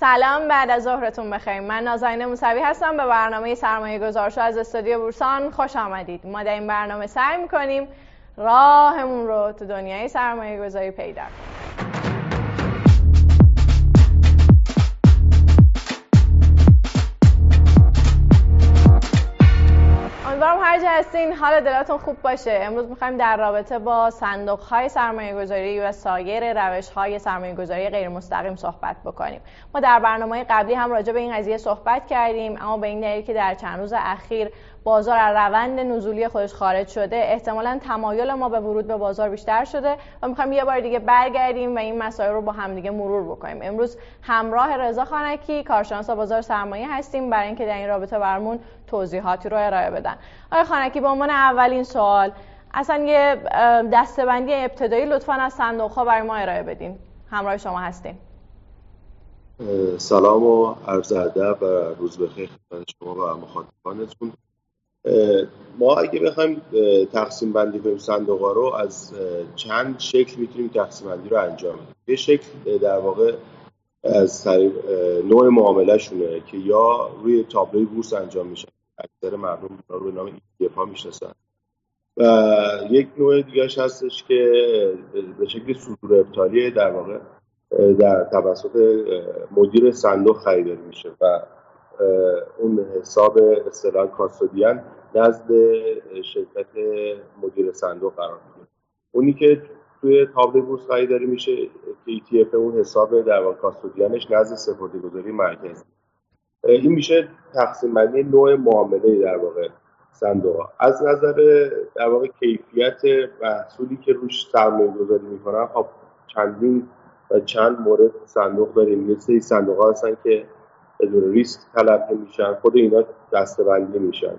سلام بعد از ظهرتون بخیر. من نازنین موسوی هستم به برنامه سرمایه گذارشو از استودیو بورسان خوش آمدید. ما در این برنامه سعی می‌کنیم راهمون رو تو دنیای سرمایه گذاری پیدا کنیم. هستین حال دلاتون خوب باشه. امروز می‌خوایم در رابطه با صندوق های سرمایه گذاری و سایر روش های سرمایه گذاری غیر مستقیم صحبت بکنیم. ما در برنامه قبلی هم راجع به این قضیه صحبت کردیم اما به این دلیل که در چند روز اخیر بازار از روند نزولی خودش خارج شده. احتمالا تمایل ما به ورود به بازار بیشتر شده و می‌خوایم یه بار دیگه برگردیم و این مسائل رو با همدیگه مرور بکنیم. امروز همراه رضا خانکی کارشناس بازار سرمایه هستیم. برای اینکه در این رابطه برمون توضیحاتی رو ارائه بدن. آقای خانکی به عنوان اولین سوال اصلا یه دستبندی ابتدایی لطفا از صندوق ها برای ما ارائه بدین. همراه شما هستیم. سلام و عرض ادب و روز بخیر خدمت شما و مخاطبانتون. ما اگه بخوایم تقسیم بندی کنیم صندوق رو از چند شکل می‌تونیم تقسیم بندی رو انجام بدیم. یه شکل در واقع از نوع معامله شونه که یا روی تابلوی بورس انجام میشه اکثر مردم رو به نام ETF ها می‌شناسن. و یک نوع دیگرش هستش که به شکل صدور ابطالی در واقع در توسط مدیر صندوق خریداری میشه. و اون حساب اصطلاح کاستودیان نزد شرکت مدیر صندوق قرار می‌گیره. اونی که توی تابلو بورس خریداری میشه ETF اون حساب در واقع کاستودیانش نزد سپرده‌گذاری مرکزی این میشه تقسیم بندی نوع معامله در واقع صندوق از نظر در واقع کیفیت محصولی که روش سرمایه گذاری می‌کنن خب چندین و چند مورد صندوق داریم. یه سری صندوق هستن که بدون ریسک تلقی میشن خود اینا دسته بندی میشن.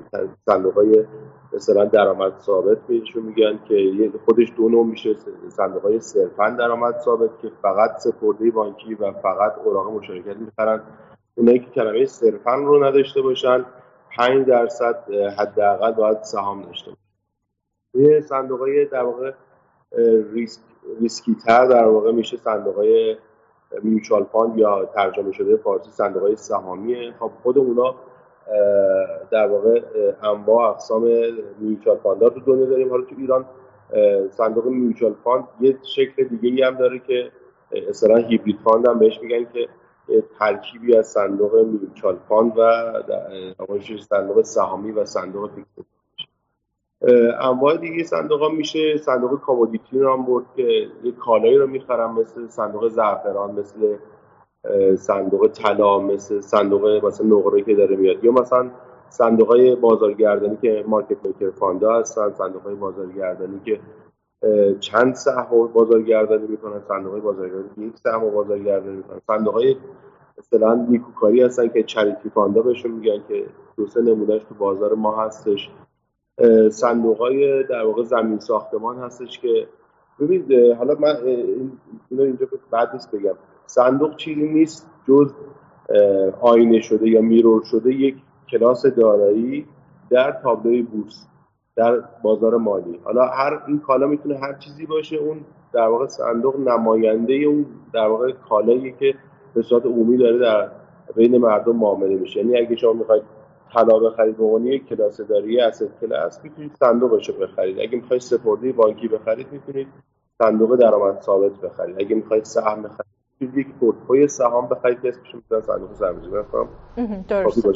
صندوق های مثلا درآمد ثابت بهشون میگن که خودش دو نوع میشه صندوق های صرفا درآمد ثابت که فقط سپرده بانکی و فقط اوراق مشارکت می‌خرن. اونایی که کلمه صرفا رو نداشته باشن 5 درصد حداقل باید سهام داشته باشن. یه صندوق های در واقع ریسک ریسکی تر در واقع میشه صندوق های mutual fund یا ترجمه شده فارسی صندوق های سهامیه. خب خود اونا در واقع انواع اقسام mutual fund رو دنیا داریم. حالا تو ایران صندوق mutual fund یه شکل دیگه ای هم داره که اصلا hybrid fund هم بهش میگن که ترکیبی از صندوق mutual fund و صندوق سهامی و صندوق fix انواع دیگه صندوق ها میشه. صندوق commodity نام برد که یه کالایی رو می‌خرن مثل صندوق زعفران مثل صندوق طلا مثل صندوق مثلا نقره که داره میاد. یا مثلا صندوق های بازارگردانی که market maker fund ا هستن صندوق های بازارگردانی که چند سهم بازارگردانی می‌کنن صندوق های بازارگردانی که یک سهم بازارگردانی می‌کنن. صندوق های مثلا نیکوکاری هستن که چریتی فاندا بهشون میگن که دو سه نمونهش تو بازار ما هستش. صندوق های در واقع زمین ساختمان هستش که ببینید حالا من اینو اینجا بعد نیست بگم. صندوق چیزی نیست جز آینه شده یا میرور شده یک کلاس دارایی در تابلوی بورس در بازار مالی. حالا هر این کالا می‌تونه هر چیزی باشه. اون در واقع صندوق نماینده اون در واقع کالایی که به صورت عمومی داره در بین مردم معامله میشه. یعنی اگه شما می‌خواید طلا بخرید به عنوان یک کلاس داری اسید کلاس می‌تونید صندوقش رو بخرید. اگه می‌خواید سپرده بانکی بخرید می‌تونید صندوق درآمد ثابت بخرید. اگه می‌خواید سهم بخرید می‌تونید یک پورتفوی سهام بخرید که اسمش می‌تونن صندوق سرمایه‌گذاری درست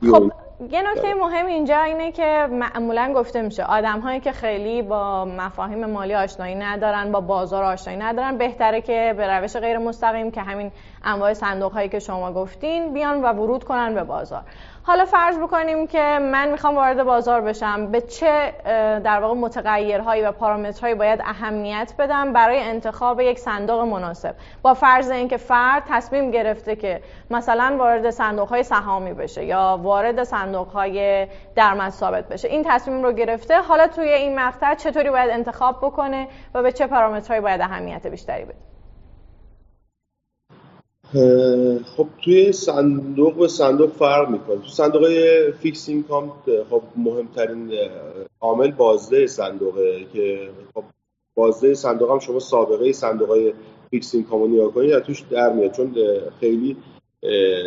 خب یه نکته مهم اینجا اینه که معمولا گفته میشه آدم هایی که خیلی با مفاهیم مالی آشنایی ندارن با بازار آشنایی ندارن بهتره که به روش غیر مستقیم که همین انواع صندوق هایی که شما گفتین بیان و ورود کنن به بازار. حالا فرض بکنیم که من می‌خوام وارد بازار بشم به چه در واقع متغیرهایی و پارامترهایی باید اهمیت بدم برای انتخاب یک صندوق مناسب؟ با فرض اینکه فرد تصمیم گرفته که مثلا وارد صندوق های سهامی بشه یا وارد صندوق های درآمد ثابت بشه این تصمیم رو گرفته حالا توی این مقطع چطوری باید انتخاب بکنه و به چه پارامترهایی باید اهمیت بیشتری بده؟ خب توی صندوق و صندوق فرق می‌کنه. تو صندوق فیکس اینکام خب مهمترین عامل بازده صندوقه که خب بازده صندوق هم شما سابقه صندوق های fixed income کنید توش در میاد. چون خیلی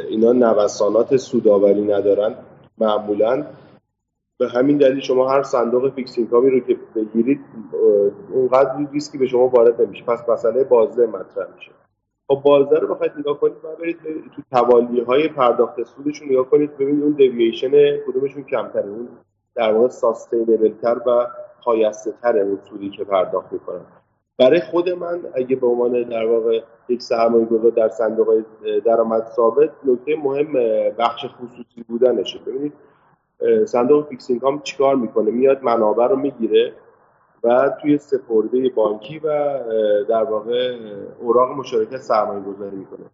اینا نوسانات سوداوری ندارن معمولا. به همین دلیل شما هر صندوق fixed income ی رو که بگیرید اونقدر ریسکی به شما وارد نمیشه. پس مسئله بازده مطرح میشه. خب بازده رو بخواید نگاه کنید و برید تو توالی های پرداخت سودشون نگاه کنید ببینید اون دیوییشن کدومشون کمتره. اون در واقع ساستینبل تر و پایسته تر اون سودی که پرداخت می‌کنن. برای خود من اگه به عنوان در واقع یک سرمایه گذار در صندوق درآمد ثابت نکته مهم بخش خصوصی بودنشه. ببینید صندوق فیکس اینکام چیکار می‌کنه؟ میاد منابع رو می‌گیره. و توی سپرده بانکی و در واقع اوراق مشارکت سرمایه گذاری می‌کنه.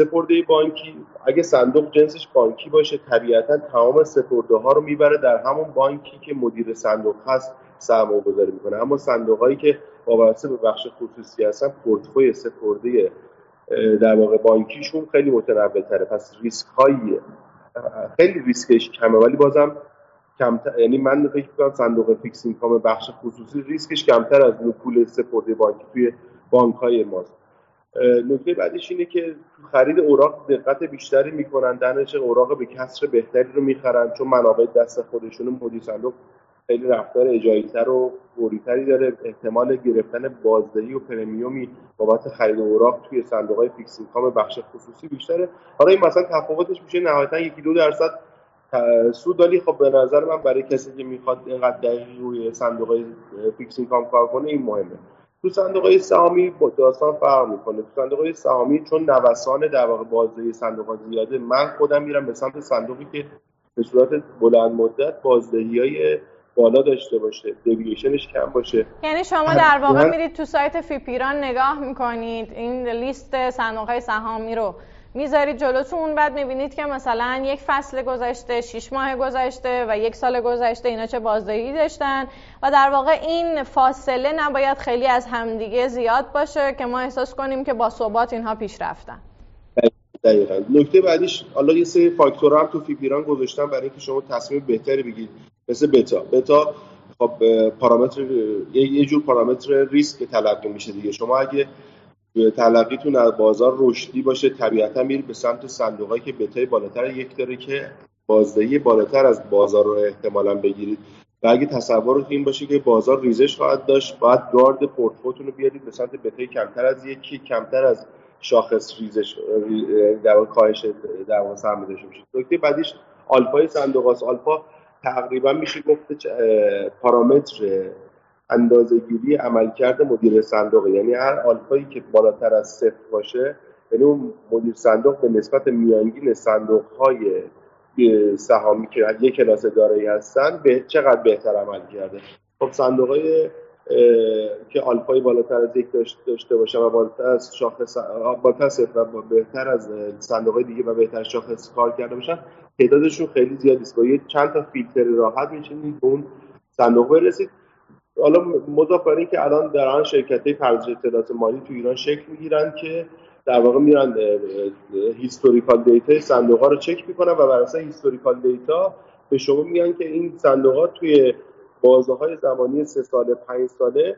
سپرده بانکی اگه صندوق جنسش بانکی باشه طبیعتا تمام سپرده ها رو می‌بره در همون بانکی که مدیر صندوق هست سرمایه گذاری می‌کنه. اما صندوق هایی که وابسته به بخش خصوصی هستن پورتفوی سپرده در واقع بانکیشون خیلی متنوع تره پس ریسک های خیلی ریسکش کمه. ولی بازم کمتر یعنی من فکر کنم صندوق fixed income بخش خصوصی ریسکش کمتر از پول سپرده بانکی توی بانک های ماست نکته بعدش اینه که تو خرید اوراق دقت بیشتری می‌کنن در اوراق به کسر بهتری رو می‌خرن چون منابع دست خودشون مدیر صندوق خیلی رفتار اجاییتر و فوریتری داره. احتمال گرفتن بازدهی و premium ی بابت خرید اوراق توی صندوق های fixed income بخش خصوصی بیشتره. حالا این مثلا تفاوتش میشه نهایتا یکی دو درصد سود ولی خب به نظر من برای کسی که می‌خواد اینقدر دقیق روی صندوق های فیکس اینکام کار کنه این مهمه. تو صندوق های سهامی با داستان فرق می‌کنه. تو صندوق های سهامی چون نوسان در واقع بازدهی صندوق ها زیاده من خودم میرم به سمت صندوقی که به صورت بلند مدت بازدهی های بالا داشته باشه دیویشنش کم باشه. یعنی شما در واقع میرید تو سایت فیپیران نگاه می‌کنید. این لیست صندوق های سهامی رو می‌ذارید جلوتون. بعد می‌بینید که مثلا یک فصل گذشته شیش ماه گذشته و یک سال گذشته اینا چه بازدهی داشتن. و در واقع این فاصله نباید خیلی از همدیگه زیاد باشه که ما احساس کنیم که با ثبات اینها پیش رفتن. دقیقا. نکته بعدیش حالا یه سری فاکتور هم تو فیپیران گذاشتن برای اینکه شما تصمیم بهتری بگیرید. مثل بتا. بتا خب پارامتر یه جور پارامتر ریسک تلقی میشه دیگه. شما اگه تلقیتون از بازار رشدی باشه طبیعتا میرید به سمت صندوقایی که بتای بالاتر یک داره که بازدهی بالاتر از بازار رو احتمالا بگیرید. و اگه تصور این باشه که بازار ریزش خواهد داشت باید گارد پورتفوتون رو بیارید به سمت بتای کمتر از یکی کمتر از شاخص ریزش در کاهش در واقع سرمایه باشید نکته بعدیش آلفای صندوق آلفا تقریبا میشه گفت پارامتر اندازهگیری عملکرد مدیر صندوق. یعنی هر آلفایی که بالاتر از صفر باشه یعنی اون مدیر صندوق به نسبت میانگین صندوق های سهامی که یک کلاس دارایی هستن به چقدر بهتر عمل کرده؟ خب صندوق های که آلفای بالاتر از یک داشته باشه و بالاتر از شاخص بالاتر صفر و بهتر از صندوق های دیگه و بهتر شاخص کار کرده باشن تعدادشون خیلی زیاد است با یه چند تا فیلتر راحت می‌تونید به اون صندوق برسید. حالا مضاف بر که الان در آن شرکت های پرداخت اطلاعات مالی تو ایران شکل می‌گیرن که در واقع میرن historical data صندوق ها رو چک می‌کنن و بر اساس historical data به شما میگن که این صندوق ها توی بازه های زمانی سه ساله پنج ساله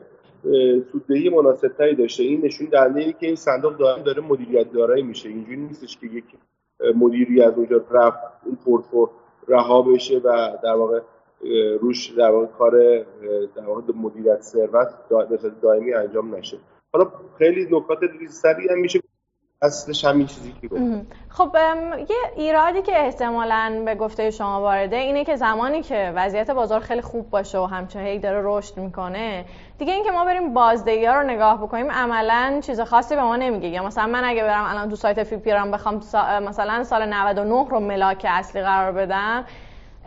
سوددهی مناسب تری داشته. این نشون دهنده ای که این صندوق دائم داره مدیریت دارایی میشه. اینجوری نیستش که یک مدیری از اونجا رفت این پورتفو رها بشه و در واقع روش در واقع کار در واقع مدیریت ثروت دائمی انجام نشه. حالا خیلی نکات ریزتری هم میشه اصلش همین چیزی که خب یه ایرادی که احتمالا به گفته شما وارده اینه که زمانی که وضعیت بازار خیلی خوب باشه و همچنین هی داره رشد می‌کنه دیگه اینکه ما بریم بازدهی ها رو نگاه بکنیم عملا چیز خاصی به ما نمیگه. یا مثلا من اگه برم الان تو سایت فیپیرم بخوام مثلا سال 99 رو ملاک اصلی قرار بدم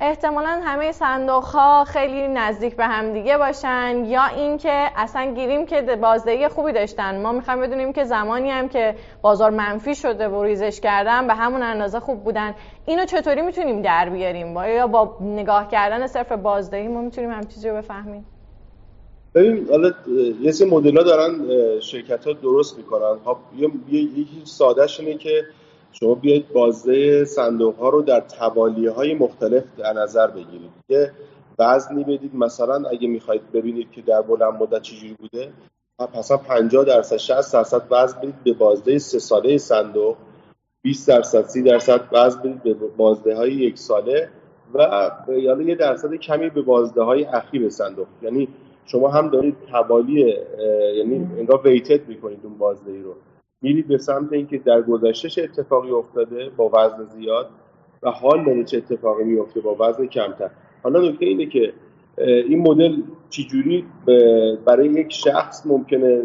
احتمالا همه صندوق ها خیلی نزدیک به هم دیگه باشن یا اینکه اصلا گیریم که بازدهی خوبی داشتن. ما می‌خوایم بدونیم که زمانی هم که بازار منفی شده و ریزش کردن به همون اندازه خوب بودن. اینو چطوری می‌تونیم در بیاریم؟ یا با نگاه کردن صرف بازدهی ما می‌تونیم هم چیزی رو بفهمیم؟ ببین حالا یه سری مدل ها دارن شرکت ها درست می‌کنن. خب یکی سادهش اینه که شما بیاید بازده صندوق ها رو در توالیه های مختلف در نظر بگیرید یه وزنی بدید. مثلا اگه می‌خواید ببینید که در بلند مدت چجوری بوده مثلا 50 درصد 60 درصد وزن بدید به بازده سه ساله صندوق 20 درصد 30 درصد وزن بدید به بازده های یک ساله و یعنی یه درصد کمی به بازده های اخیر صندوق. یعنی شما هم دارید حوالی یعنی انگار ویتد می‌کنید اون بازده ای رو. میرید به سمت اینکه در گذشته چه اتفاقی افتاده با وزن زیاد و حال داره چه اتفاقی میفته با وزن کمتر. حالا نکته اینه که این مدل چجوری برای یک شخص ممکنه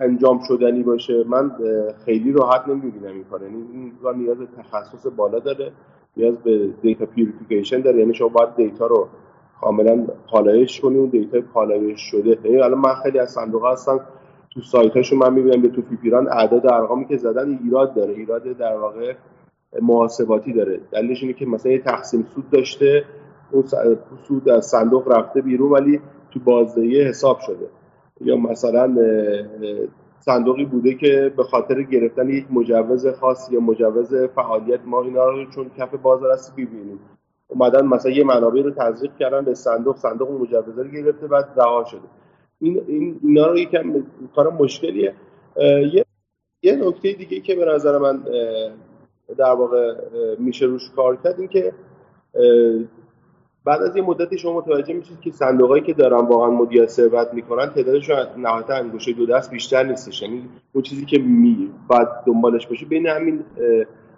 انجام شدنی باشه؟ من خیلی راحت نمی‌بینم این کار یعنی این نیاز تخصص بالا داره نیاز به data purification داره. یعنی شما باید data رو کاملا پالایش کنی اون data پالایش شده. یعنی الان من خیلی از صندوق هستن تو سایتاشو من می‌بینم به تو فیپیران اعداد ارقامی که زدن ایراد داره. ایراد در واقع محاسباتی داره. دلیلش اینه که مثلا یه تقسیم سود داشته اون سود از صندوق رفته بیرون ولی تو بازدهی حساب شده. یا مثلا صندوقی بوده که به خاطر گرفتن یک مجوز خاص یا مجوز فعالیت ما اینا رو چون کف بازار هست ببینیم اومدن مثلا یه منابع رو تزریق کردن به صندوق صندوق مجوز رو گرفته بعد رها شده. این این اینا رو یکم کار مشکلیه. یه یه نکته دیگه که به نظر من در واقع میشه روش کار کرد این که بعد از یه مدتی شما متوجه میشید که صندوقایی که دارن واقعا مدیریت ثروت می‌کنن تعدادشون نهایتا انگشت دو دست بیشتر نیستش. یعنی اون چیزی که می باید دنبالش باشه بین همین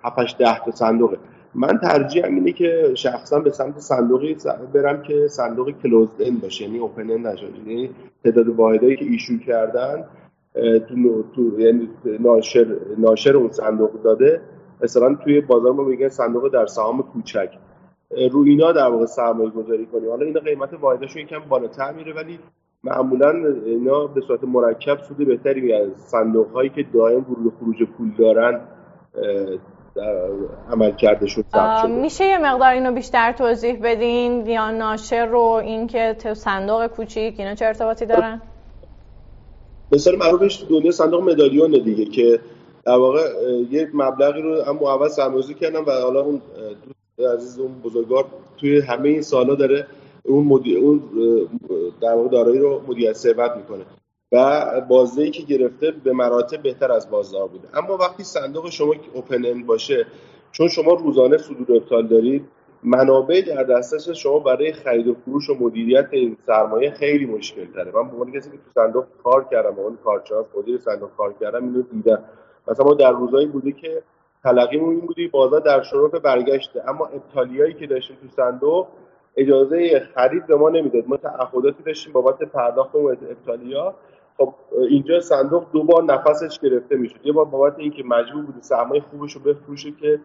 7 ده تا صندوقه. من ترجیحم اینه که شخصا به سمت صندوقی برم که صندوق کلوزد اند باشه یعنی اوپن اند نشه. یعنی تعداد واحدایی که ایشو کردن تو, تو یعنی ناشر ناشر اون صندوق داده. مثلا توی بازار ما میگن صندوق در سهام کوچک. رو اینا در واقع سرمایه گذاری کنیم. حالا اینا قیمت واحدشون یکم بالاتر میره ولی معمولا اینا به صورت مرکب سود بهتری از صندوق هایی که دائم ورود خروج پول دارن عمل کرده شد میشه یه مقدار اینو بیشتر توضیح بدین؟ یا ناشر رو اینکه تو صندوق کوچیک اینا چه ارتباطی دارن؟ مثال معروفش دنیا صندوق مدالیون دیگه که در واقع یه مبلغی رو هم اول سرمایه‌گذاری کردن و حالا اون عزیز اون بزرگوار توی همه این سالا داره اون مدی... اون در واقع دارایی رو مدیریت ثروت می‌کنه. و بازدهی که گرفته به مراتب بهتر از بازار بوده. اما وقتی صندوق شما اوپن اند باشه چون شما روزانه صدور ابطال دارید منابع در دسترس شما برای خرید و فروش و مدیریت این سرمایه خیلی مشکل تره من به عنوان کسی که تو صندوق کار کردم به عنوان کارشناس مدیر صندوق کار کردم اینو دیدم. مثلا ما در روزایی بوده که تلقیمون این بودی بازار در شروع برگشته. اما ابطالیایی که داشتیم تو صندوق اجازه خرید به ما نمی‌داد. ما تعهداتی داشتیم بابت پرداخت اون ابطالیا. خب اینجا صندوق دو بار نفسش گرفته می‌شد. یه بار بابت اینکه مجبور بوده سرمایه خوبش رو بفروشه که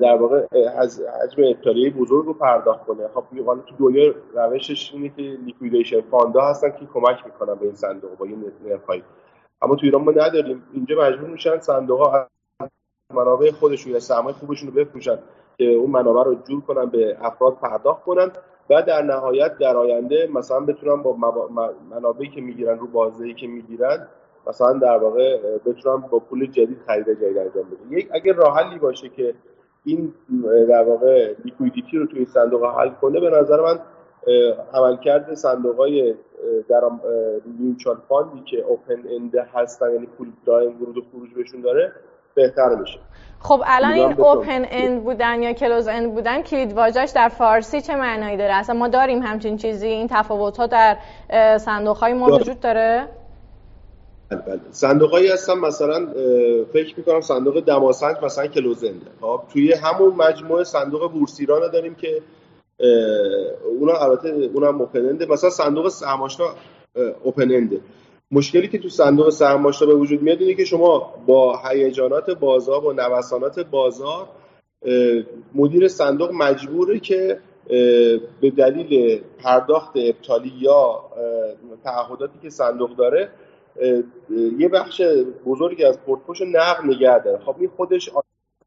در واقع از حجم ابطالیه بزرگ رو پرداخت کنه. خب حالا تو دنیا روشش اینه که لیکویدیشن فاندا هستن که کمک می‌کنن به این صندوق با این نرخ‌های اما تو ایران ما نداریم. اینجا مجبور میشن صندوق ها منابع خودشون یا سرمایه خوبشون رو بفروشن که اون منابع رو جور کنن به افراد پرداخت کنن. و در نهایت در آینده مثلا بتونن با منابعی که می‌گیرن رو بازدهی که می‌گیرن مثلا در واقع بتونن با پول جدید خرید جدید انجام بدن. یک راه حلی باشه که این در واقع لیکویدیتی رو توی صندوق حل کنه به نظر من عملکرد صندوق های در mutual fund ی که open end ه هستن یعنی پول دائم ورود و خروج بهشون داره بهتر میشه خب الان این open end بودن یا close end بودن کلید واژش در فارسی چه معنایی داره؟ اصلا ما داریم همچین چیزی این تفاوت ها در صندوق های ما وجود داره؟ بله بله. صندوق هستن مثلا فکر می‌کنم صندوق دماسنج مثلا close end ه خب توی همون مجموعه صندوق بورسیران داریم که اونا البته اونم اوپن انده مثلا صندوق سهم‌آشنا اوپن انده مشکلی که تو صندوق سهم به وجود میاد اینه که شما با هیجانات بازار با نوسانات بازار مدیر صندوق مجبوره که به دلیل پرداخت ابطالی یا تعهداتی که صندوق داره یه بخش بزرگی از پورتفوش نقد نگه داره. خب این خودش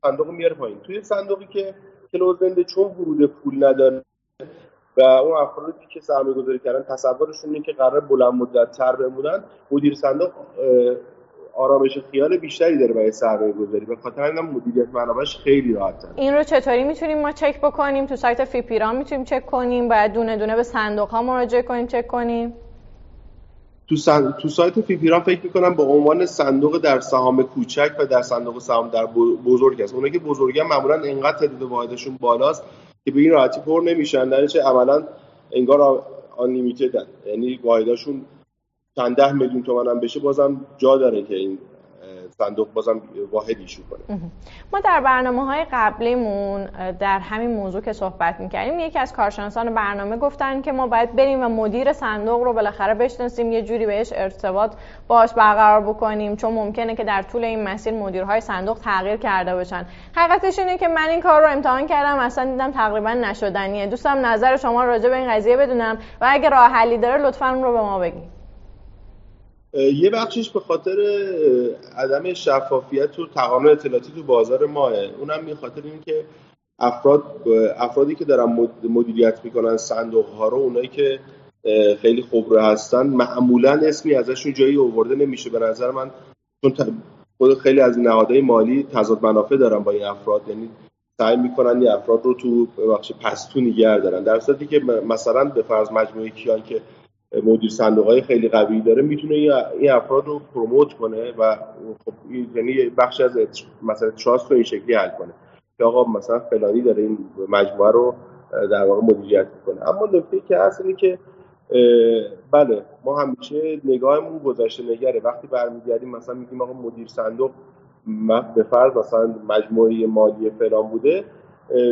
صندوق میاره پایین. توی صندوقی که کلوزنده چون ورود پول نداره و اون افرادی که سرمایه گذاری کردن تصورشون اینه که قرار بلند مدت تر بمونن مدیر صندوق آرامش خیال بیشتری داره برای سرمایه گذاری به خاطر اینم مدیریت منابعش خیلی راحت این رو چطوری می‌تونیم ما چک بکنیم؟ تو سایت فیپیران می‌تونیم چک کنیم؟ باید دونه دونه به صندوق ها مراجعه کنیم چک کنیم؟ تو, سن... تو سایت فیفیران فکر می‌کنم به عنوان صندوق در سهام کوچک و در صندوق سهام در بزرگ است. اونایی که بزرگن معمولا انقدر تعداد واحدشون بالاست که به این راحتی پر نمیشن در عملا انگار آن یعنی واحداشون چند ده میلیون تومن هم بشه بازم جا داره که این صندوق بازم واحد ایشو کنه. ما در برنامه های قبلیمون در همین موضوع که صحبت می‌کردیم یکی از کارشناسان برنامه گفتن که ما باید بریم و مدیر صندوق رو بالاخره بشناسیم یه جوری بهش ارتباط باش برقرار بکنیم چون ممکنه که در طول این مسیر مدیرهای صندوق تغییر کرده باشن. حقیقتش اینه که من این کار رو امتحان کردم اصلا دیدم تقریبا نشدنیه. دوستم نظر شما راجع به این قضیه بدونم و اگه راه حلی داره لطفا رو به ما بگید یه بخشش به خاطر عدم شفافیت و تقانون اطلاعاتی تو بازار ماه اونم به خاطر اینکه افراد افرادی که دارن مدیریت می‌کنن صندوق ها رو اونایی که خیلی خبره هستن معمولا اسمی ازشون جایی آورده نمیشه. به نظر من چون خود خیلی از نهادهای مالی تضاد منافع دارن با این افراد. یعنی سعی می‌کنن این افراد رو تو بخش پستو نگه دارن در صورتی که مثلا به فرض مجموعه کیان که مدیر صندوق های خیلی قوی داره می‌تونه این افراد رو پروموت کنه و خب یعنی بخش از مثلا تراست رو این شکلی حل کنه که آقا مثلا فلانی داره این مجموعه رو در واقع مدیریت کنه اما نکته که هست اینه که بله ما همیشه نگاهمون گذشته نگره. وقتی برمیگردیم مثلا میگیم آقا مدیر صندوق به فرض مثلا مجموعه مالی فلان بوده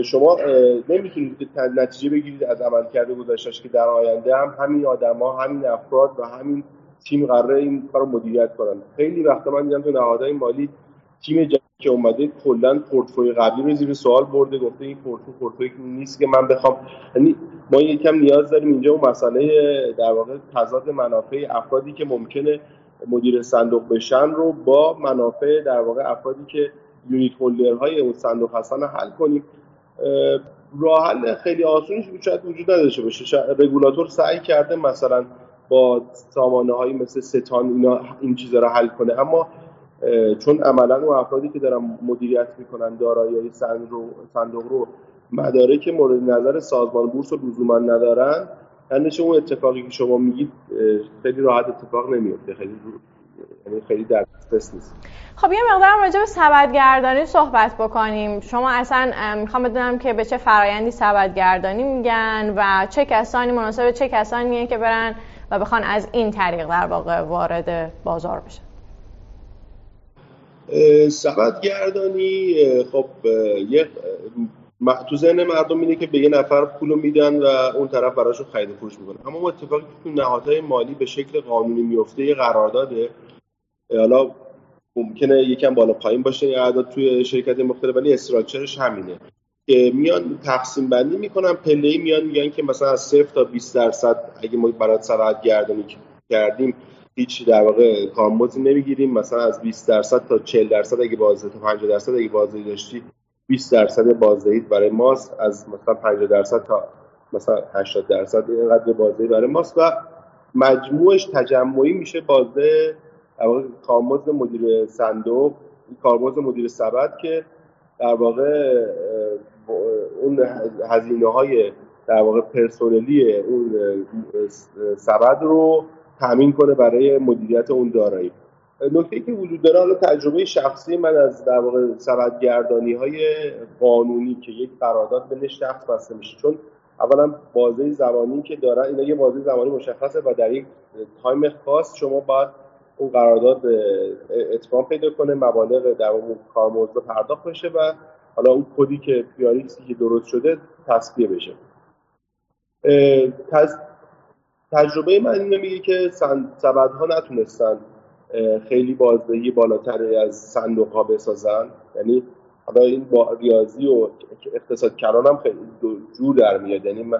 شما نمی‌تونید نتیجه بگیرید از عملکرد گذشتهش که در آینده هم همین آدما همین افراد و همین تیم قراره این کار رو مدیریت کنن. خیلی وقتا من دیدم تو نهادهای مالی تیم که اومده کلا پورتفوی قبلی رو زیر سوال برده گفته این پورتفوی پورتفوی نیست که من بخوام. یعنی ما یکم نیاز داریم اینجا اون مسئله در واقع تضاد منافع افرادی که ممکنه مدیر صندوق بشن رو با منافع در واقع افرادی که یونیت هولدرهای اون صندوق هستن حل کنیم. راه حل خیلی آسونش شاید وجود نداشته باشه. رگولاتور سعی کرده مثلا با سامانه هایی مثل ستان اینا این چیزا رو حل کنه. اما چون عملا اون افرادی که دارن مدیریت می‌کنن دارایی صندوق رو مدارک مورد نظر سازمان بورس رو لزوما ندارن یعنی اون اتفاقی که شما میگید خیلی راحت اتفاق نمیفته خیلی یعنی خیلی در نیست. خب یه مقدار راجع به سبدگردانی صحبت بکنیم. شما اصلا می‌خوام بدونم که به چه فرایندی سبدگردانی میگن و چه کسانی مناسب چه کسانی که برن و بخوان از این طریق در واقع وارد بازار بشن؟ سبدگردانی خب یه تو ذهن مردم اینه که به یه نفر پول میدن و اون طرف براشون خرید و فروش می‌کنه. اما اتفاقی که تو نهادهای مالی به شکل قانونی میفته یه قرارداده حالا ممکنه یکم بالا پایین باشه این اعداد توی شرکت مختلف ولی استراکچرش همینه. که میان تقسیم بندی می‌کنن پله ای میان میگن که مثلا از 0 تا 20 درصد اگه ما برای سرعت گردانی کردیم هیچ در واقع کارمزدی نمی‌گیریم. مثلا از 20 درصد تا 40 درصد اگه بازده تا 50 درصد اگه بازدهی داشتی 20 درصد بازدهی برای ماست. از مثلا 50 درصد تا مثلا 80 درصد اینقدر بازدهی برای ماست و مجموعش تجمعی میشه بازده کارمزد مدیر صندوق کارمزد مدیر سبد که در واقع اون هزینه های در واقع پرسونلی اون سبد رو تامین کنه برای مدیریت اون دارایی. نکته که وجود داره حالا تجربه شخصی من از در واقع سبدگردانی های قانونی که یک قرارداد بین شخص بسته میشه. چون اولا بازه زمانی که دارن اینا یه بازه زمانی مشخصه و در یک تایم خاص شما باید اون قرارداد اتمام پیدا کنه مبالغ در اون کارمزد پرداخت بشه و حالا اون کدی که پیاریکسی که درست شده تصفیه بشه. تجربه من اینو میگه که سبدها نتونستن خیلی بازدهی بالاتری از صندوق ها بسازن. یعنی حالا این با ریاضی و اقتصاد کلان هم خیلی جور در میاد. یعنی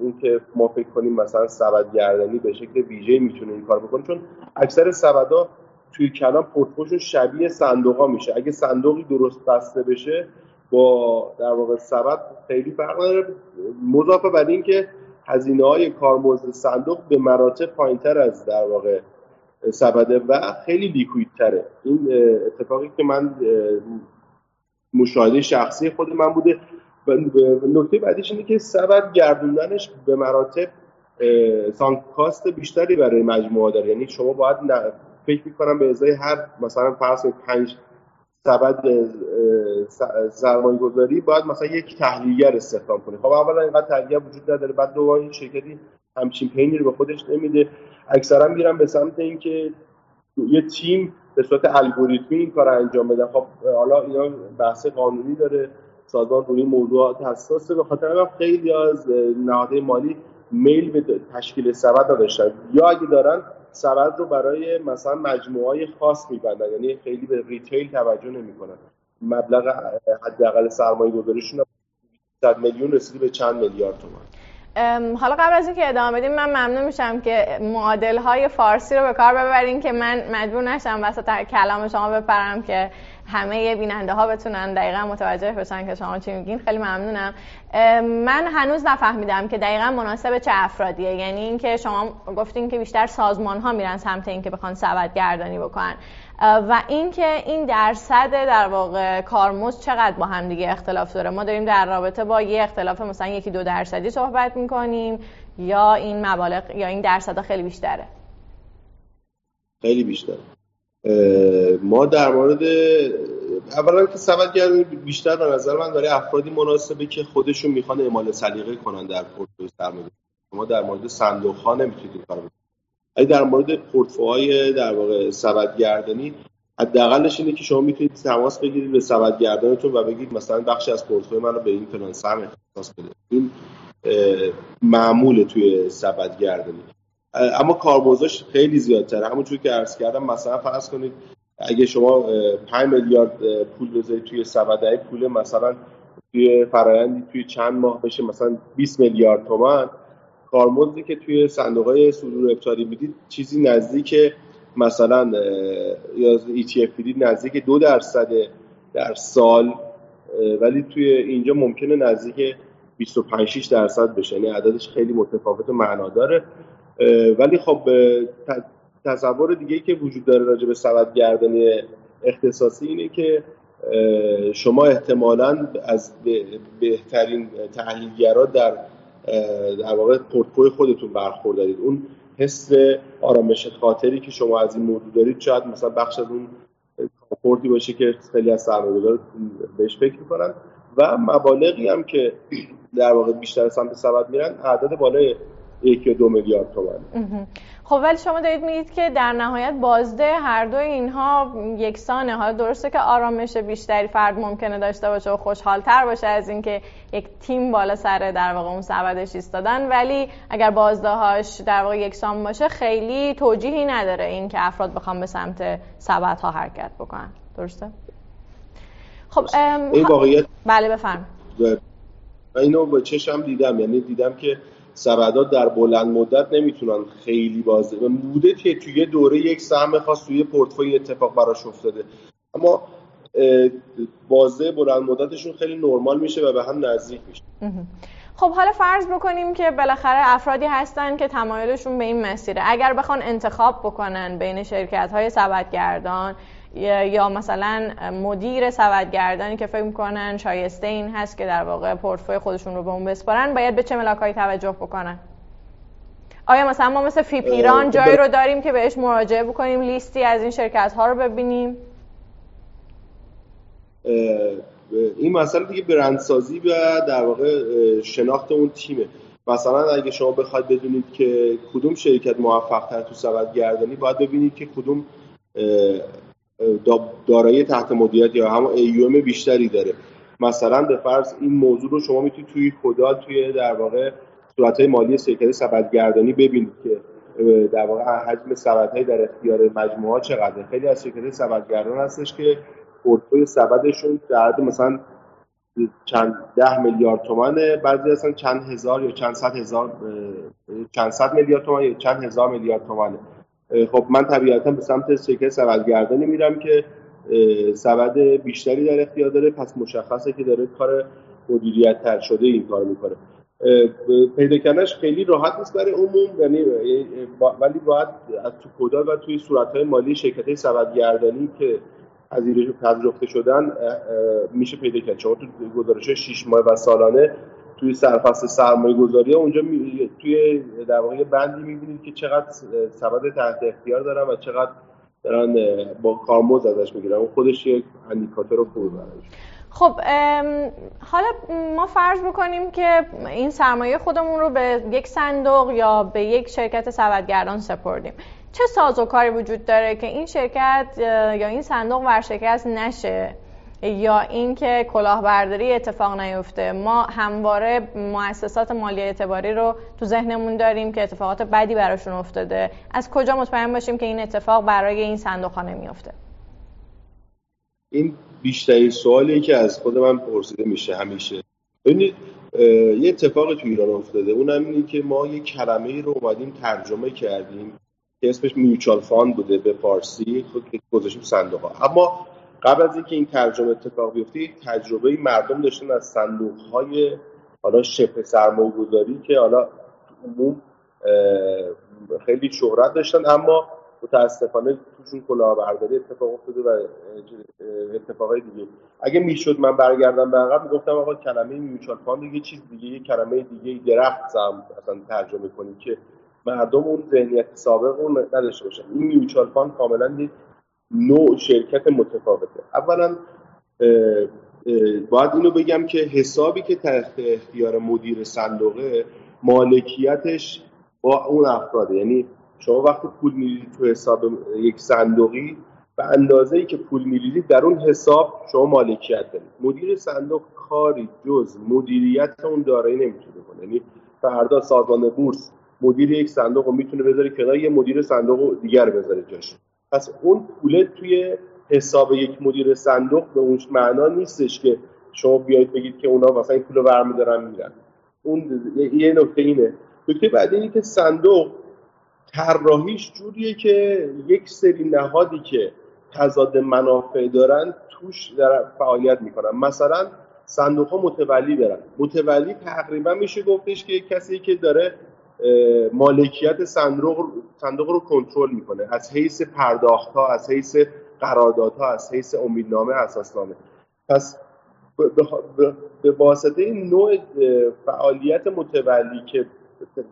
این که ما فکر کنیم مثلا سبد گردنی به شکل ویژه می‌تونه این کار بکنه چون اکثر سبدا توی کلان پورتفولیوشون شبیه صندوق ها میشه. اگه صندوقی درست بسته بشه با در واقع سبد خیلی فرق نداره. مضافه بر اینکه هزینه های کارمزد صندوق به مراتب پایینتر از در واقع سبده و خیلی لیکویدتره. این اتفاقی که من مشاهده شخصی خود من بوده. نکته بعدیش اینه که سبد گردوندنش به مراتب سانک کاست بیشتری برای مجموعه داره. یعنی شما باید فکر می‌کنم به ازای هر مثلا فرض پنج سبد سرمایه گذاری باید مثلا یک تحلیلگر استخدام کنه. خب اولا اینقدر تحلیلگر وجود نداره بعد دوم این شرکتی همچین پینی رو به خودش نمیده. اکثرا میرن به سمت اینکه یه تیم به صورت الگوریتمی این کار انجام بده خب حالا اینا بحث قانونی داره. سازمان روی موضوعات حساسه. به خاطر هم خیلی از نهادهای مالی میل به تشکیل سبد نداشتن. یا اگه دارن سبد رو برای مثلا مجموعه های خاص میبندن. یعنی خیلی به ریتیل توجه نمی‌کنن. مبلغ حداقل سرمایه گذاریشون 100 میلیون رسیده به چند میلیارد تومان. حالا قبل از اینکه ادامه بدیم من ممنون میشم که معادل های فارسی رو به کار ببرین که من مجبور نشم وسط کلام شما بپرم که همه بیننده ها بتونن دقیقا متوجه بشن که شما چی میگین. خیلی ممنونم. من هنوز نفهمیدم که دقیقا مناسب چه افرادیه. یعنی اینکه شما گفتین که بیشتر سازمان ها میرن سمت اینکه بخوان سبد گردانی بکنن. و اینکه این درصد در واقع کارمزد چقدر با هم دیگه اختلاف داره. ما داریم در رابطه با یه اختلاف مثلا یکی دو درصدی صحبت می‌کنیم یا این مبالغ یا این درصد خیلی بیشتره. خیلی بیشتره. ما در مورد اولا که سبدگردانی بیشتر به نظر من داره افرادی مناسبه که خودشون می‌خوان اعمال سلیقه کنن در پورتفوی سرمایه. ما در مورد صندوق ها نمی‌تونید این کارو بکنید در مورد پورتفوهای در واقع سبدگردانی حداقلش اینه که شما می‌تونید تماس بگیرید به سبدگردانتون و بگید مثلا بخشی از پورتفوی من رو به این فلان سهم اختصاص بده. این معمول توی سبدگردانی اما کاربرزاش خیلی زیادتره. همونجور که عرض کردم مثلا فرض کنید اگه شما 5 میلیارد پول بذارید توی سبدهای پول مثلا توی فرایندی توی چند ماه بشه مثلا 20 میلیارد تومن کارمزدی که توی صندوق های صدور افطاری می‌دید چیزی نزدیک مثلا یا ETF بدید نزدیک دو درصد در سال ولی توی اینجا ممکنه نزدیک 25 درصد بشه. یعنی عددش خیلی متفاوت و معناداره ولی خب تصور دیگه که وجود داره راجع به سبد گردنی اختصاصی اینه که شما احتمالا از بهترین تحلیلگرا در در واقع پورتفوی خودتون برخوردارید. اون حس آرامش خاطری که شما از این موضوع دارید شاید مثلا بخش از اون کامفورتی باشه که خیلی از سرمایه‌گذارا بهش فکر می‌کنن. و مبالغی هم که در واقع بیشتر سمت سبد میرن اعداد بالای یک یا دو میلیارد تومن. خب ولی شما دارید میگید که در نهایت بازده هر دو اینها یکسانه. حالا درسته که آرامش بیشتری فرد ممکنه داشته باشه و خوشحالتر باشه از اینکه یک تیم بالا سر در واقع اون سبدش ایستادن. ولی اگر بازده هاش در واقع یکسان باشه خیلی توجیهی نداره این که افراد بخوام به سمت سبد ها حرکت بکنن. درسته؟ خب این واقعیت بله بفرم اینو با چشم دیدم. یعنی دیدم که سبدات در بلند مدت نمی‌تونن خیلی بازه بوده که توی دوره یک سهم خاص توی پورتفوی اتفاق براش افتاده. اما بازه بلند مدتشون خیلی نرمال میشه و به هم نزدیک میشه. خب حالا فرض بکنیم که بالاخره افرادی هستن که تمایلشون به این مسیره. اگر بخوان انتخاب بکنن بین شرکت های سبدگردان یا مثلا مدیر سبدگردانی که فکر می‌کنن شایسته این هست که در واقع پورتفوی خودشون رو به اون بسپارن باید به چه ملاکایی توجه بکنن؟ آیا مثلا ما مثل فی پیران جایی رو داریم که بهش مراجعه بکنیم لیستی از این شرکت ها رو ببینیم؟ این مسئله دیگه برندسازی و در واقع شناخت اون تیمه. مثلا اگه شما بخواید بدونید که کدوم شرکت موفق تر تو سبدگردانی باید ببینید که کدوم دارایی تحت مدیریت یا همون ایوم بیشتری داره. مثلا به فرض این موضوع رو شما می‌تونید توی کدال توی در واقع صورت مالی شرکت سبدگردانی ببینید که در واقع حجم سبدهای در اختیار مجموعه چقدره. خیلی از شرکت سبدگردان هستش که پورتفوی سبدشون در حد مثلا چند ده میلیارد تومنه. بعضی اصلا چند هزار یا چند صد هزار چند صد میلیارد تومن یا چند هزار میلیارد تومنه. خب من طبیعتا به سمت شرکت سبدگردانی میرم که سبد بیشتری در اختیار داره پس مشخصه که داره کار مدیریت تر شده این کار می‌کنه. پیدا کردنش خیلی راحت نیست برای عموم یعنی ولی باید از تو کدال و توی صورتهای مالی شرکت سبدگردانی که پذیرفته شدن میشه پیدا کرد. شما تو گزارش 6 ماه و سالانه توی سرفصل سرمایه گذاری اونجا می... توی در واقع بندی می‌بینید که چقدر سبد تحت اختیار دارن و چقدر دارن با کارمز ازش می‌گیرن. اون خودش یک اندیکاتور خوبه براش خب حالا ما فرض بکنیم که این سرمایه خودمون رو به یک صندوق یا به یک شرکت سبدگردان سپردیم. چه سازوکاری وجود داره که این شرکت یا این صندوق ورشکست نشه؟ یا اینکه کلاهبرداری اتفاق نیفته. ما همواره مؤسسات مالی اعتباری رو تو ذهنمون داریم که اتفاقات بدی براشون افتاده. از کجا مطمئن باشیم که این اتفاق برای این صندوق ها نمیفته این بیشترین سوالی که از خود من پرسیده میشه همیشه. ببینید یه اتفاق تو ایران افتاده. اونم اینه که ما یه کلمه رو اومدیم ترجمه کردیم که اسمش میوچال فاند بوده به فارسی. خود گذاشتیم صندوق ها اما قبل از اینکه این ترجمه اتفاق بیفته تجربه مردم داشتن از صندوق های حالا شبه سرمایه گذاری که حالا عموم خیلی شهرت داشتن. اما متاسفانه توشون کلاهبرداری اتفاق افتاده و اتفاقای دیگه. اگه می‌شد من برگردم به عقب می‌گفتم آقا کلمه mutual fund یه چیز دیگه یه کلمه دیگه درخت زم اصلا ترجمه کنیم که مردم اون ذهنیت سابق اون نداشته باشن. این mutual fund کاملا یک نوع شرکت متفاوته. اولا باید اینو بگم که حسابی که تحت اختیار مدیر صندوقه مالکیتش با اون افراده. یعنی شما وقتی پول میریزید تو حساب یک صندوقی به اندازه ای که پول میریزید در اون حساب شما مالکیت دارید. مدیر صندوق کاری جز مدیریت اون دارایی نمی‌تونه کنه. یعنی فردا سازمان بورس مدیر یک صندوق رو می‌تونه بذاره کنار یه مدیر صندوق دیگر بذاره جاش. پس اون پول توی حساب یک مدیر صندوق به اون معنا نیستش که شما بیاید بگید که اونا مثلا این پول رو برمیدارن میرن اون یه نکته اینه. نکته بعدی اینه که صندوق طراحیش جوریه که یک سری نهادی که تضاد منافع دارن توش در فعالیت می‌کنن. مثلا صندوق ها متولی دارن. متولی تقریبا میشه گفتش که کسی که داره مالکیت صندوق صندوق رو کنترل می‌کنه. از حیث پرداخت ها از حیث قراردادها از حیث امیدنامه اساسنامه. پس به واسطه نوع فعالیت متولی که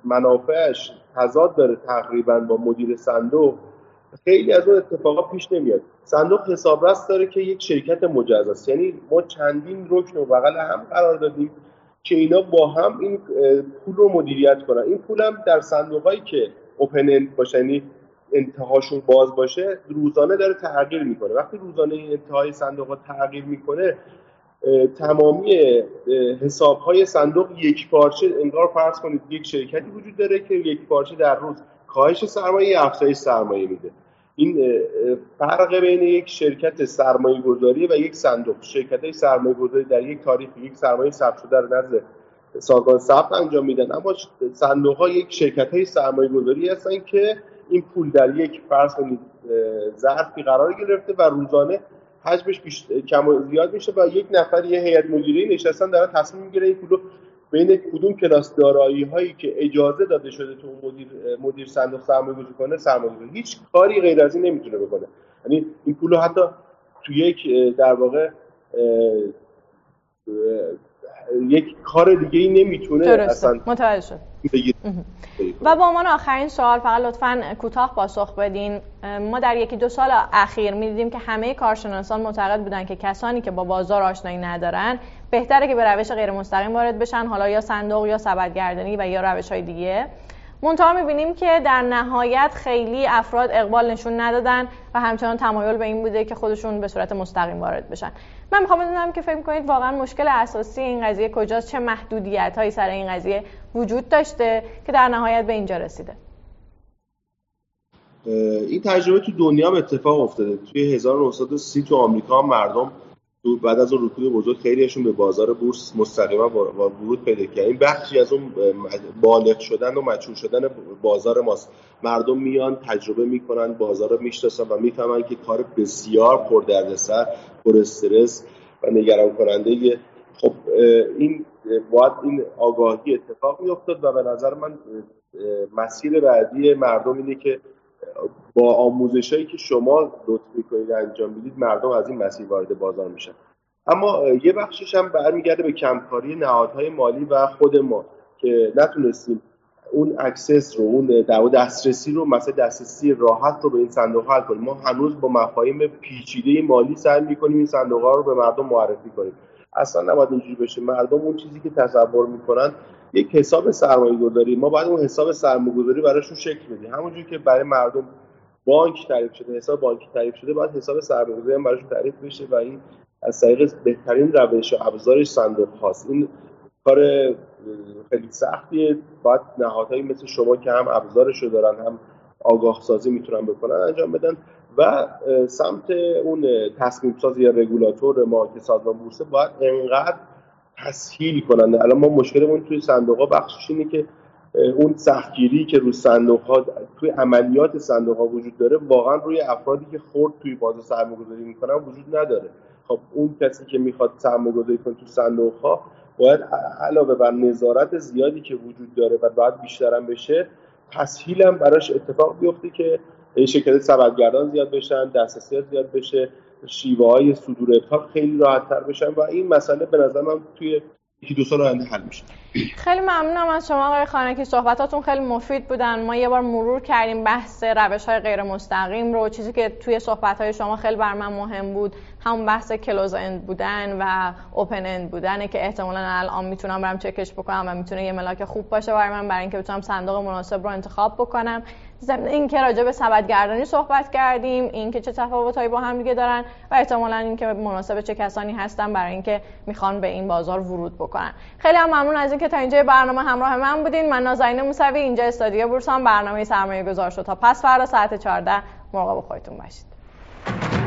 منافعش تضاد داره تقریبا با مدیر صندوق خیلی از اون اتفاقا پیش نمیاد. صندوق حسابرس داره که یک شرکت مجزاست یعنی ما چندین رکن و بغل هم قرار دادیم که اینا با هم این پول رو مدیریت کنن. این پول هم در صندوقایی که اوپن اند باشه یعنی انتهاشون باز باشه روزانه داره تغییر می‌کنه. وقتی روزانه این انتهای صندوق ها تغییر می‌کنه تمامی حساب های صندوق یک پارچه انگار فرض کنید یک شرکتی وجود داره که یک پارچه در روز کاهش سرمایه افزایش سرمایه میده. این فرق بین یک شرکت سرمایه گذاری و یک صندوق. شرکت های سرمایه گذاری در یک تاریخ یک سرمایه ثبت شده در نزد سازمان ثبت انجام میدن. اما صندوق ها یک شرکت های سرمایه گذاری هستن که این پول در یک فرض کنید ظرفی قرار گرفته و روزانه حجمش کم و زیاد میشه و یک نفر یه هیئت مدیره نشستن دارن تصمیم می‌گیره این پول بین کدوم کلاس دارایی هایی که اجازه داده شده تو مدیر مدیر صندوق سرمایه گذاری کنه سرمایه هیچ کاری غیر از این نمی‌تونه بکنه. یعنی این پول حتی تو یک در واقع یک کار دیگه ای نمی‌تونه اصلا متوجه شد. و با عنوان آخرین سوال فقط لطفا کوتاه پاسخ بدین. ما در یکی دو سال اخیر می‌دیدیم که همه کارشناسان معتقد بودن که کسانی که با بازار آشنایی ندارن بهتره که به روش غیر مستقیم وارد بشن حالا یا صندوق یا سبدگردانی و یا روش های دیگه. منتها می‌بینیم که در نهایت خیلی افراد اقبال نشون ندادن و همچنان تمایل به این بوده که خودشون به صورت مستقیم وارد بشن. من می‌خوام بدونم که فکر می‌کنید واقعا مشکل اساسی این قضیه کجاست؟ چه محدودیت هایی سر این قضیه وجود داشته که در نهایت به اینجا رسیده؟ این تجربه تو دنیا هم اتفاق افتاده. توی 1930 تو آمریکا مردم بعد از اون رکود بزرگ خیلیشون به بازار بورس مستقیما ورود پیدا کردن. این بخشی از اون بالغ شدن و مچور شدن بازار ماست. مردم میان تجربه می‌کنن بازار رو می‌شناسن و می‌فهمن که کار بسیار پردردسر پر استرس و نگران کننده خب این باید این آگاهی اتفاق میافتاد و به نظر من مسیر بعدی مردم اینه که با آموزش هایی که شما لطف می‌کنید انجام می‌دید مردم از این مسیر وارد بازار میشن. اما یه بخشش هم برمیگرده به کمکاری نهادهای مالی و خود ما که نتونستیم اون access رو اون در دسترسی رو مثلا دسترسی راحت رو به این صندوق حل کنیم. ما هنوز با مفاهیم پیچیده مالی سعی می‌کنیم این صندوق ها رو به مردم معرفی کنیم. اصلا نباید اینجوری بشه. مردم اون چیزی که تصور می‌کنن یک حساب سرمایه گذاری ما باید اون حساب سرمایه گذاری براشون شکل بدیم. همونجوری که برای مردم بانک تعریف شده حساب بانکی تعریف شده باید حساب سرمایه گذاری هم براشون تعریف بشه و این از طریق بهترین روش و ابزارش صندوق هاست. این کار خیلی سختیه. باید نهادهایی مثل شما که هم ابزارش رو دارن هم آگاه سازی می‌تونن بکنن انجام بدن و سمت اون تصمیم سازی یا رگولاتور ما که سازمان بورسه باید انقدر تسهیل کنن الان ما مشکلمون توی صندوق ها بخشش اینه که اون سختگیری که روی صندوق ها توی عملیات صندوق ها وجود داره واقعا روی افرادی که خورد توی بازار سرمایه گذاری می‌کنن وجود نداره. خب اون کسی که می‌خواد سرمایه گذاری کنه تو صندوق ها باید علاوه بر نظارت زیادی که وجود داره و باید بیشترم بشه تسهیل هم براش اتفاق بیفته که شرکت سبدگردان زیاد بشن دسترسی زیاد بشه. شیوه های صدور ابطاق خیلی راحت تر بشن و این مسئله به نظر من توی یکی دو سال آینده حل میشه. خیلی ممنونم از شما آقای خانه که صحبتاتون خیلی مفید بودن. ما یه بار مرور کردیم بحث روش های غیر مستقیم رو چیزی که توی صحبت های شما خیلی بر من مهم بود همون بحث کلوز اند بودن و اوپن اند بودنه که احتمالا الان می‌تونم برم چکش بکنم و می‌تونه یه ملاک خوب باشه برای من برای اینکه بتونم صندوق مناسب رو انتخاب بکنم. ضمن اینکه راجع به سبدگردانی صحبت کردیم اینکه چه تفاوتهایی با هم دیگه دارن و احتمالا اینکه مناسب چه کسانی هستن برای اینکه می‌خوان به این بازار ورود بکنن. خیلی هم ممنون از اینکه تا اینجا برنامه همراه من بودین. من نازنین موسوی اینجا استادیو بورسان. برنامه سرمایه گذار شد. تا پس فردا ساعت 14 مراقب خودتون باشید.